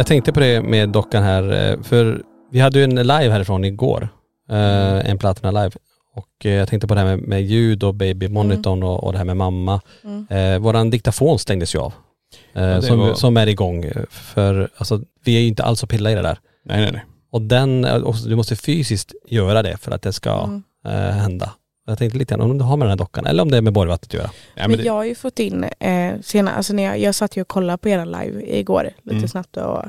Jag tänkte på det med dockan här, eh, för vi hade ju en live härifrån igår. eh, en Platina Live. Och eh, jag tänkte på det här med, med ljud och babymonitorn och, och det här med mamma. Mm. Eh, våran diktafon stängdes ju av. Eh, det som, var- som är igång. För alltså, vi är ju inte alls och pillar i det där. Nej nej nej. Och den, och du måste fysiskt göra det för att det ska Mm. eh, hända. Jag tänkte lite grann om det har med den här dockan eller om det är med borgvattnet att göra. Ja, Men, det, jag har ju fått in, eh, senare, alltså när jag, jag satt ju och kollade på er live igår lite Mm. snabbt och,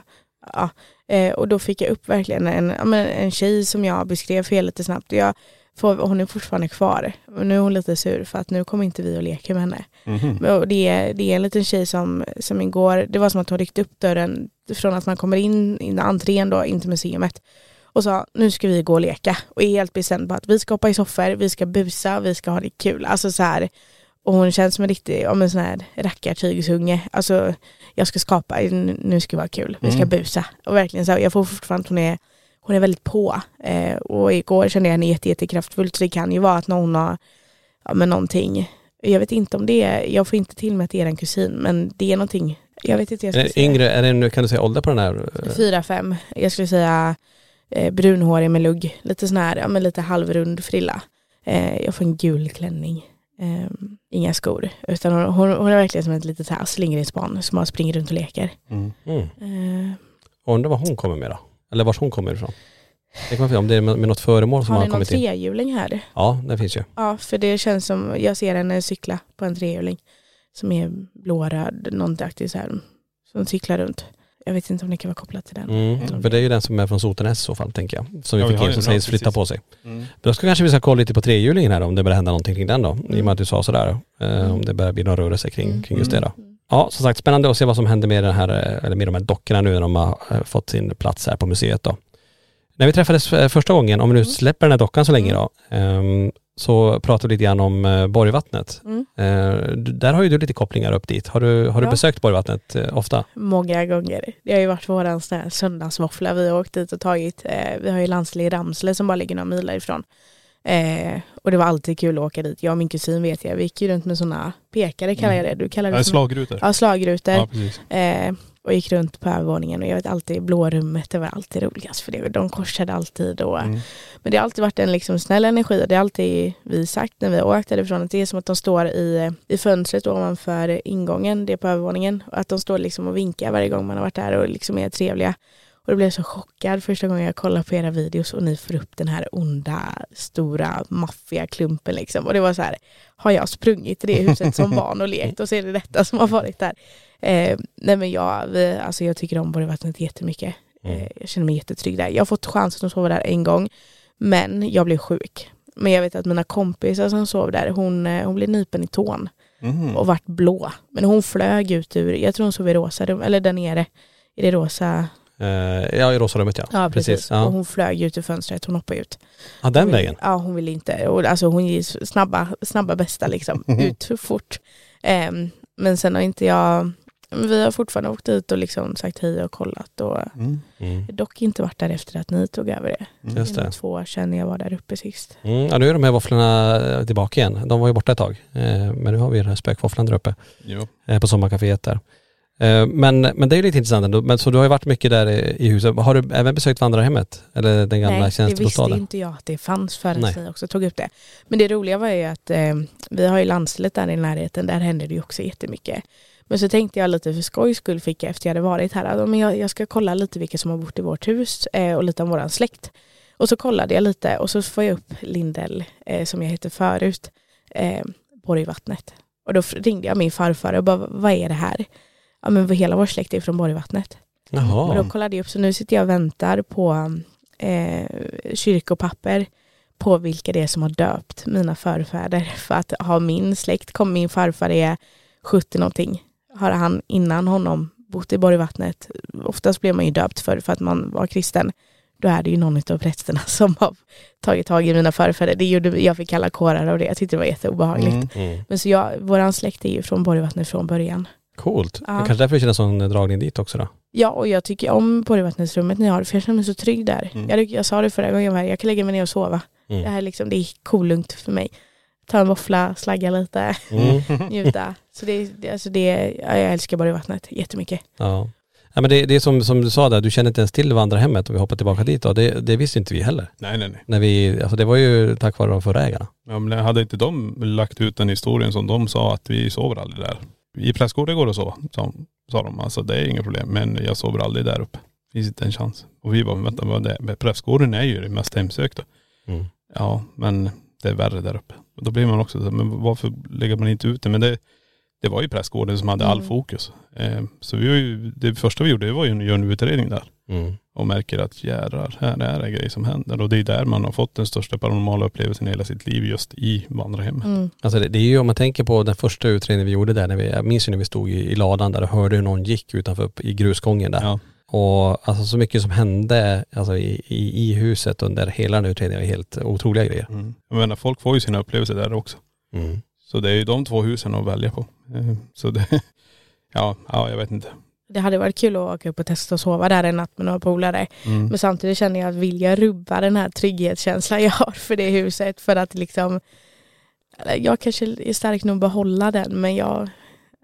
ja, eh, och då fick jag upp verkligen en, ja, men en tjej som jag beskrev för er lite snabbt. Jag får, hon är fortfarande kvar. Men nu är hon lite sur för att nu kommer inte vi och leker med henne. Men, och det, är, det är en liten tjej som, som igår, det var som att hon ryckte upp dörren från att man kommer in i entrén då, in till museet och sa nu ska vi gå och leka och är helt bestämd på att vi ska hoppa i soffor, vi ska busa, vi ska ha det kul. Alltså så här, och hon känns som en riktig, om en sån här rackartygsunge. Alltså jag ska skapa, nu ska det vara kul, vi ska Mm. busa. Och verkligen så, här, jag får fortfarande, hon är, hon är väldigt på. Eh, och igår kände jag henne jätte, jättekraftfullt så det kan ju vara att någon har, ja men någonting, jag vet inte om det är, jag får inte till mig att det är en kusin, men det är någonting, jag vet inte jag Är det yngre, är det nu, kan du säga ålder på den här? eh, Fyra, fem. Jag skulle säga eh, brunhårig med lugg. Lite sån här, ja men lite halvrund frilla. Eh, jag får en gul klänning. Eh, inga skor. Utan hon, hon, hon är verkligen som ett litet så här slingringsbarn som bara springer runt och leker. Mm. Mm. Eh, Undrar vad hon kommer med då? Eller var hon kommer ifrån? Det kan man, om det är med med något föremål som har har ni någon kommit in. trehjuling här? Ja, det finns ju. Ja, för det känns som, jag ser henne cykla på en trehjuling. Som är blåröd, någonting så här. Som cyklar runt. Jag vet inte om det kan vara kopplat till den. Mm. För det är ju den som är från Sotenäs i så fall tänker jag. Som vi Ja, fick in som sägs flytta på sig. Mm. Då ska kanske vi ska kolla lite på trehjulingen här om det börjar hända någonting kring den då. I och Mm. med att du sa sådär. Eh, om det börjar bli någon rörelse kring, Mm. kring just det då. Ja, som sagt spännande att se vad som händer med, den här, eh, eller med de här dockorna nu när de har eh, fått sin plats här på museet då. När vi träffades eh, första gången, om vi nu släpper den här dockan så länge då, ehm, så pratade vi lite grann om eh, Borgvattnet. Mm. Eh, du- där har ju du lite kopplingar upp dit. Har du, har du Ja. besökt Borgvattnet eh, ofta? Många gånger. Det har ju varit våran söndagsvåffla vi har åkt dit och tagit. Vi har ju landslag i Ramsle som bara ligger några mil ifrån. Eh, och det var alltid kul att åka dit. Jag och min kusin vet jag, vi gick ju runt med sådana pekare kallar jag det. Du kallar det Ja, som- slagrutor. Ja, slagrutor. Ja, precis. Eh, och gick runt på övervåningen och jag vet alltid blårummet, det var alltid roligast för det. De korsade alltid och Mm. men det har alltid varit en liksom snäll energi och det har alltid vi sagt när vi har åkt därifrån att det är som att de står i, i fönstret ovanför ingången, det är på övervåningen och att de står liksom och vinkar varje gång man har varit där och liksom är trevliga. Och då blev jag så chockad första gången jag kollade på era videos och ni får upp den här onda, stora, maffiga klumpen liksom. Och det var så här, har jag sprungit till det huset som barn och lekt och så är det detta som har varit där. Eh, nej men jag, vi, alltså jag tycker om Borgvattnet jättemycket. Eh, jag känner mig jättetrygg där. Jag har fått chansen att sova där en gång, men jag blev sjuk. Men jag vet att mina kompisar som sov där, hon, eh, hon blev nypen i tån Mhm. och vart blå. Men hon flög ut ur, jag tror hon sov i rosa rum, eller där nere, i det rosa, Eh, ja, i rosa rummet ja. ja precis. Ja. Och hon flög ut ur fönstret, hon hoppade ut. ja, den vill- vägen. Ja, hon ville inte. Och, alltså hon är snabba, snabba bästa liksom, ut fort. Ehm, men sen har inte jag, vi har fortfarande åkt dit och liksom sagt hej och kollat och Mm. Mm. dock inte varit där efter att ni tog över det. Just Det två år sedan jag var där uppe sist. Mm, ja, nu är de här våfflorna tillbaka igen. De var ju borta ett tag. Eh, men nu har vi den här spökvåfflan där uppe. Jo. Eh, på sommarkaféet där. Eh, men, men det är ju lite intressant ändå. Men, så du har ju varit mycket där i, huset. Har du även besökt vandrarhemmet? Eller den gamla Nej, det visste inte jag att det fanns förrän Nej. ni också tog upp det. Men det roliga var ju att eh, vi har ju landslet där i närheten, där händer det ju också jättemycket. Men så tänkte jag lite för skojs skull fick jag efter jag hade varit här, men jag, jag ska kolla lite vilka som har bott i vårt hus eh, och lite om våran släkt. Och så kollade jag lite och så får jag upp Lindell, eh, som jag hette förut, eh, Borgvattnet. Och då ringde jag min farfar och bara, vad är det här? Ja men hela vår släkt är från Borgvattnet. Och då Jaha. kollade jag upp, så nu sitter jag och väntar på eh, kyrkopapper på vilka det är som har döpt mina förfäder. För att ha min släkt, kom min farfar är 70 någonting, har han innan honom bott i Borgvattnet. Oftast blev man ju döpt för, för att man var kristen. Då är det ju någon av prästerna som har tagit tag i mina förfäder. Det gjorde, jag fick kalla kårar av det, jag tyckte det var jätteobehagligt. Mm. Mm. Men så jag, våran släkt är ju från Borgvattnet från början. Coolt. Ja. Det kanske därför känns som en dragning dit också då. Ja, och jag tycker om Borgvattnesrummet ni har, för jag känner mig så trygg där. Mm. Jag, jag sa det förra gången, jag kan lägga mig ner och sova. Mm. Det här är liksom, det är kolugnt för mig. Ta en våffla, slagga lite, Mm. njuta. Så det, alltså det, ja, jag älskar Borgvattnet jättemycket. Ja. Ja, men det, det är som, som du sa där, du känner inte ens till vandrarhemmet om vi hoppar tillbaka dit då. Det, det visste inte vi heller. Nej nej nej. När vi, alltså det var ju tack vare de förra ägarna. Ja, men hade inte de lagt ut den historien som de sa att vi sover aldrig där. I prästgården går det så, sa, sa de. Alltså det är inga problem. Men jag sover aldrig där uppe. Finns inte en chans. Och vi bara, vänta vad det är? Prästgården är ju det mest hemsökta. Mm. Ja men det är värre där uppe. Och då blir man också så men varför lägger man inte ut det? Men det, det var ju prästgården som hade all Mm. fokus. Eh, så vi ju, det första vi gjorde det var ju att göra en utredning där. Mm. Och märker att jädrar, här är det grejer som händer. Och det är där man har fått den största paranormala upplevelsen i hela sitt liv, just i vandrarhemmet. Mm. Alltså det, det är ju om man tänker på den första utredningen vi gjorde där, när vi, jag minns ju när vi stod i, i ladan där och hörde hur någon gick utanför upp i grusgången där. Ja. Och alltså så mycket som hände alltså i, i, i huset under hela den utredningen var helt otroliga grejer. Mm. Jag menar, folk får ju sina upplevelser där också. Mm. Så det är ju de två husen att välja på. Eh, Så det, ja, ja jag vet inte. Det hade varit kul att åka upp och testa att sova där en natt med några polare. Mm. Men samtidigt känner jag att vill jag rubba den här trygghetskänslan jag har för det huset för att liksom jag kanske är stark nog att behålla den men jag,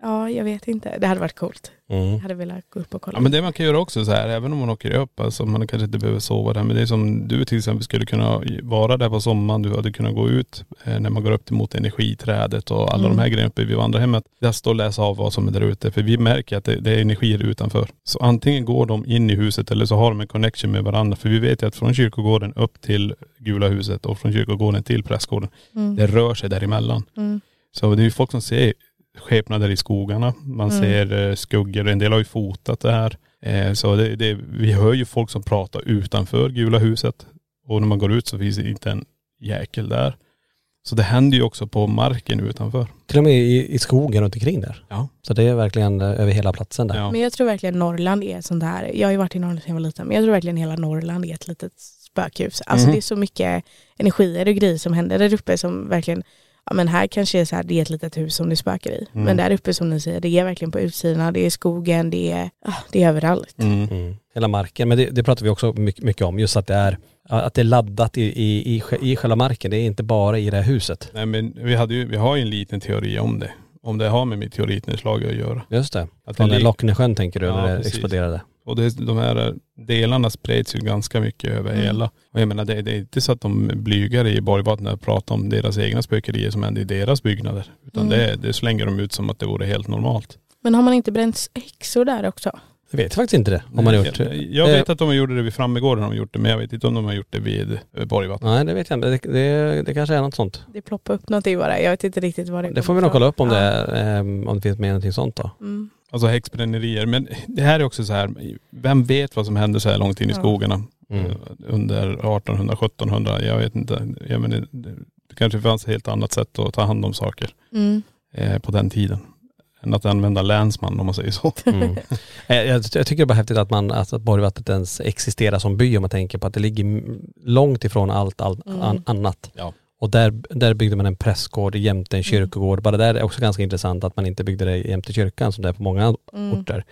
ja jag vet inte. Det hade varit coolt. Mm. Jag hade velat gå upp och kolla. Ja men det man kan göra också så här, även om man åker upp, alltså man kanske inte behöver sova där, men det är som du till exempel skulle kunna vara där på sommaren, du hade kunnat gå ut eh, när man går upp mot energiträdet och alla Mm. de här grejerna uppe vid vandrarhemmet. Testa och läsa av vad som är där ute, för vi märker att det, det är energier utanför. Så antingen går de in i huset eller så har de en connection med varandra, för vi vet ju att från kyrkogården upp till Gula huset och från kyrkogården till prästgården, Mm. det rör sig däremellan. Mm. Så det är ju folk som ser skepnader i skogarna. Man Mm. ser eh, skuggor. En del har ju fotat det här. Eh, så det, det, vi hör ju folk som pratar utanför Gula huset. Och när man går ut så finns det inte en jäkel där. Så det händer ju också på marken utanför. Till och med i, i skogen runt omkring där. Ja. Så det är verkligen eh, över hela platsen där. Ja. Men jag tror verkligen Norrland är sånt här. Jag har ju varit i Norrland sedan jag var liten. Men jag tror verkligen hela Norrland är ett litet spökhus. Alltså Mhm. det är så mycket energier och grejer som händer där uppe som verkligen Ja men här kanske är så här, det är ett litet hus som det spökar i. Mm. Men där uppe som ni säger, det är verkligen på utsidan, det är skogen, det är, ah, det är överallt. Mm. Mm. Hela marken, men det, det pratar vi också mycket, mycket om, just att det är, att det är laddat i, i, i, i själva marken, det är inte bara i det här huset. Nej men vi, hade ju, vi har ju en liten teori om det. Om det har med meteoritnedslag att göra. Just det. Att Från det den Locknesjön tänker du, Ja, när det precis. exploderade. Och det, de här delarna spreds ju ganska mycket över Mm. hela. Och jag menar det, det är inte så att de blygar i Borgvattnet och pratar om deras egna spökerier som händer i deras byggnader. Utan Mm. det, det slänger de ut som att det vore helt normalt. Men har man inte bränt häxor där också? Jag vet faktiskt inte det, om man har gjort. Jag, jag vet att de gjort det vid Frammegården, har de gjort det, men jag vet inte om de har gjort det vid eh, Borgvattnet. Nej det vet jag inte, det, det, det kanske är något sånt. Det ploppar upp någonting bara, jag vet inte riktigt vad det Det får vi nog kolla upp om det, Ja. är, ehm, om det finns med någonting sånt då. Mm. Alltså häxbrännerier. Men det här är också så här, vem vet vad som hände så här långt in i skogarna? Mm. Eh, Under 1800, 1700, jag vet inte. Jag menar, det, kanske fanns ett helt annat sätt att ta hand om saker Mm. eh, på den tiden. Än att använda länsman om man säger så. Mm. Eh, jag, jag tycker det är bara häftigt att man, alltså att Borgvattnet ens existerar som by om man tänker på att det ligger långt ifrån allt, allt Mm. an, annat. Ja. Och där, där byggde man en prästgård jämte en Mm. kyrkogård. Bara där är också ganska intressant att man inte byggde det jämte kyrkan som det är på många Mm. orter.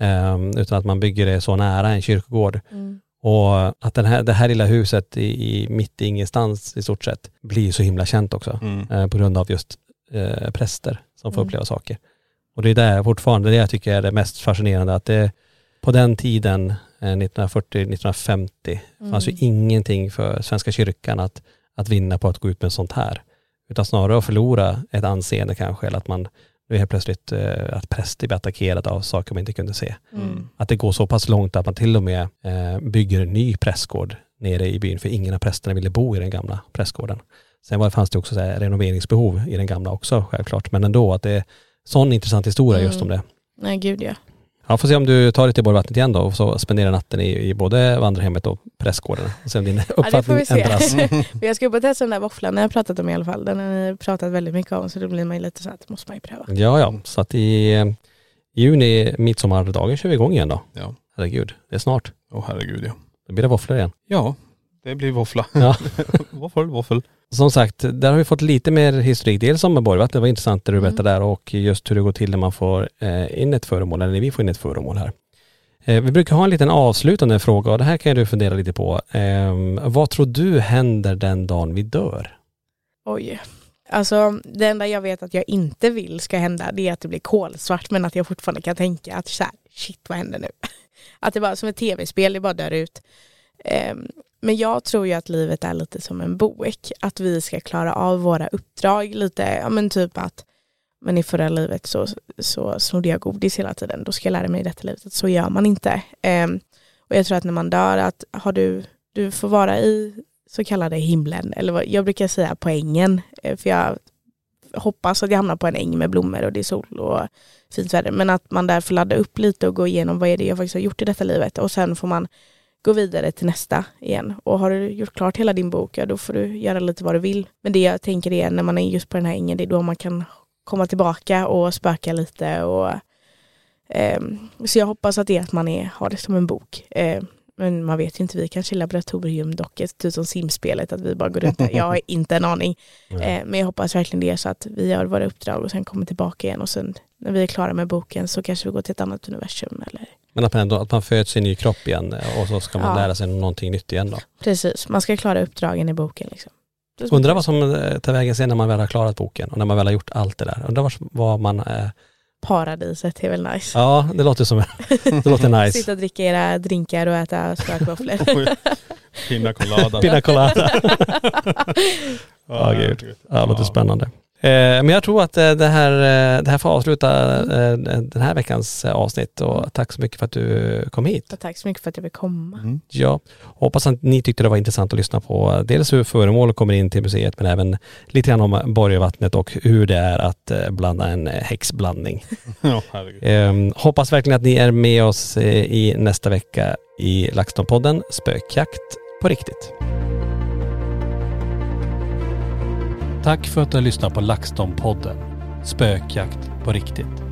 Ehm, utan att man bygger det så nära en kyrkogård. Mm. Och att den här, det här lilla huset i, i mitt i ingenstans i stort sett blir så himla känt också. Mm. Eh, på grund av just eh, präster som får Mm. uppleva saker. Och det är där fortfarande det jag tycker är det mest fascinerande. Att det på den tiden, eh, 1940-1950, fanns ju Mm. ingenting för Svenska kyrkan att, att vinna på att gå ut med sånt här. Utan snarare att förlora ett anseende kanske, eller att man nu helt plötsligt eh, att präster blir attackerade av saker man inte kunde se. Mm. Att det går så pass långt att man till och med eh, bygger en ny prästgård nere i byn, för ingen av prästerna ville bo i den gamla prästgården. Sen var, fanns det också så här renoveringsbehov i den gamla också självklart, men ändå att det är sån intressant historia just om Mm. det. Nej gud ja. Ja, får se om du tar dig till Borgvattnet igen då och så spenderar natten i, i både vandrarhemmet och prästgården och se om din ja uppfattning vi se. ändras. Men jag ska upp och testa den där våfflan, den har jag pratat om i alla fall. Den har ni pratat väldigt mycket om så då blir man ju lite så att måste man ju pröva. Ja, ja, så att i juni, midsommardagen, kör vi igång igen då. Ja. Herregud, det är snart. Åh herregud ja. Då blir det våfflor igen. Ja, det blir våffla. Ja. våffel, våffel. Som sagt, där har vi fått lite mer historik. Dels om Borgvattnet, det var intressant det du Mm. berättade där och just hur det går till när man får eh, in ett föremål, eller när vi får in ett föremål här. Eh, vi brukar ha en liten avslutande fråga och det här kan du fundera lite på. Eh, vad tror du händer den dagen vi dör? Oj. Alltså det enda jag vet att jag inte vill ska hända det är att det blir kolsvart men att jag fortfarande kan tänka att så här, shit vad händer nu? Att det bara som ett tv-spel, det bara dör ut. Um, men jag tror ju att livet är lite som en bok, att vi ska klara av våra uppdrag lite, ja men typ att men i förra livet så, så snodde jag godis hela tiden, då ska jag lära mig i detta livet. Att så gör man inte. Um, och jag tror att när man dör, att har du, du får vara i så kallade himlen, eller vad jag brukar säga på ängen, eh, för jag hoppas att jag hamnar på en äng med blommor och det är sol och fint väder, men att man där får ladda upp lite och gå igenom vad är det jag faktiskt har gjort i detta livet. Och sen får man gå vidare till nästa igen. Och har du gjort klart hela din bok, ja då får du göra lite vad du vill. Men det jag tänker är när man är just på den här ängen, det är då man kan komma tillbaka och spöka lite och eh, så jag hoppas att det är att man är, har det som en bok. Eh, men man vet ju inte, vi kanske är laboratoriumdockor, typ som simspelet, att vi bara går runt där. Jag har inte en aning. Eh, men jag hoppas verkligen det så att vi gör våra uppdrag och sen kommer tillbaka igen och sen när vi är klara med boken så kanske vi går till ett annat universum eller Men att man, ändå, att man föds i en ny kropp igen och så ska man Ja. lära sig någonting nytt igen då. Precis, man ska klara uppdragen i boken liksom. Undrar vad som eh, tar vägen sen när man väl har klarat boken och när man väl har gjort allt det där. Undrar vad, vad man... Eh, Paradiset är väl nice. ja, det låter som... det låter nice. Sitta och dricka era drinkar och äta spökvåfflor. Pina colada. Pina colada. Ja, Ja, gud. Ja, det låter spännande. Eh, men jag tror att eh, det här, eh, det här får avsluta den här veckans avsnitt och tack så mycket för att du kom hit. Och tack så mycket för att jag fick komma. Mm. Ja, hoppas att ni tyckte det var intressant att lyssna på dels hur föremål kommer in till museet men även lite grann om Borgvattnet och hur det är att blanda en häxblandning. Ja, herregud. Eh, hoppas verkligen att ni är med oss i nästa vecka i LaxTon-podden Spökjakt på riktigt. Tack för att du har lyssnat på LaxTon-podden Spökjakt på riktigt.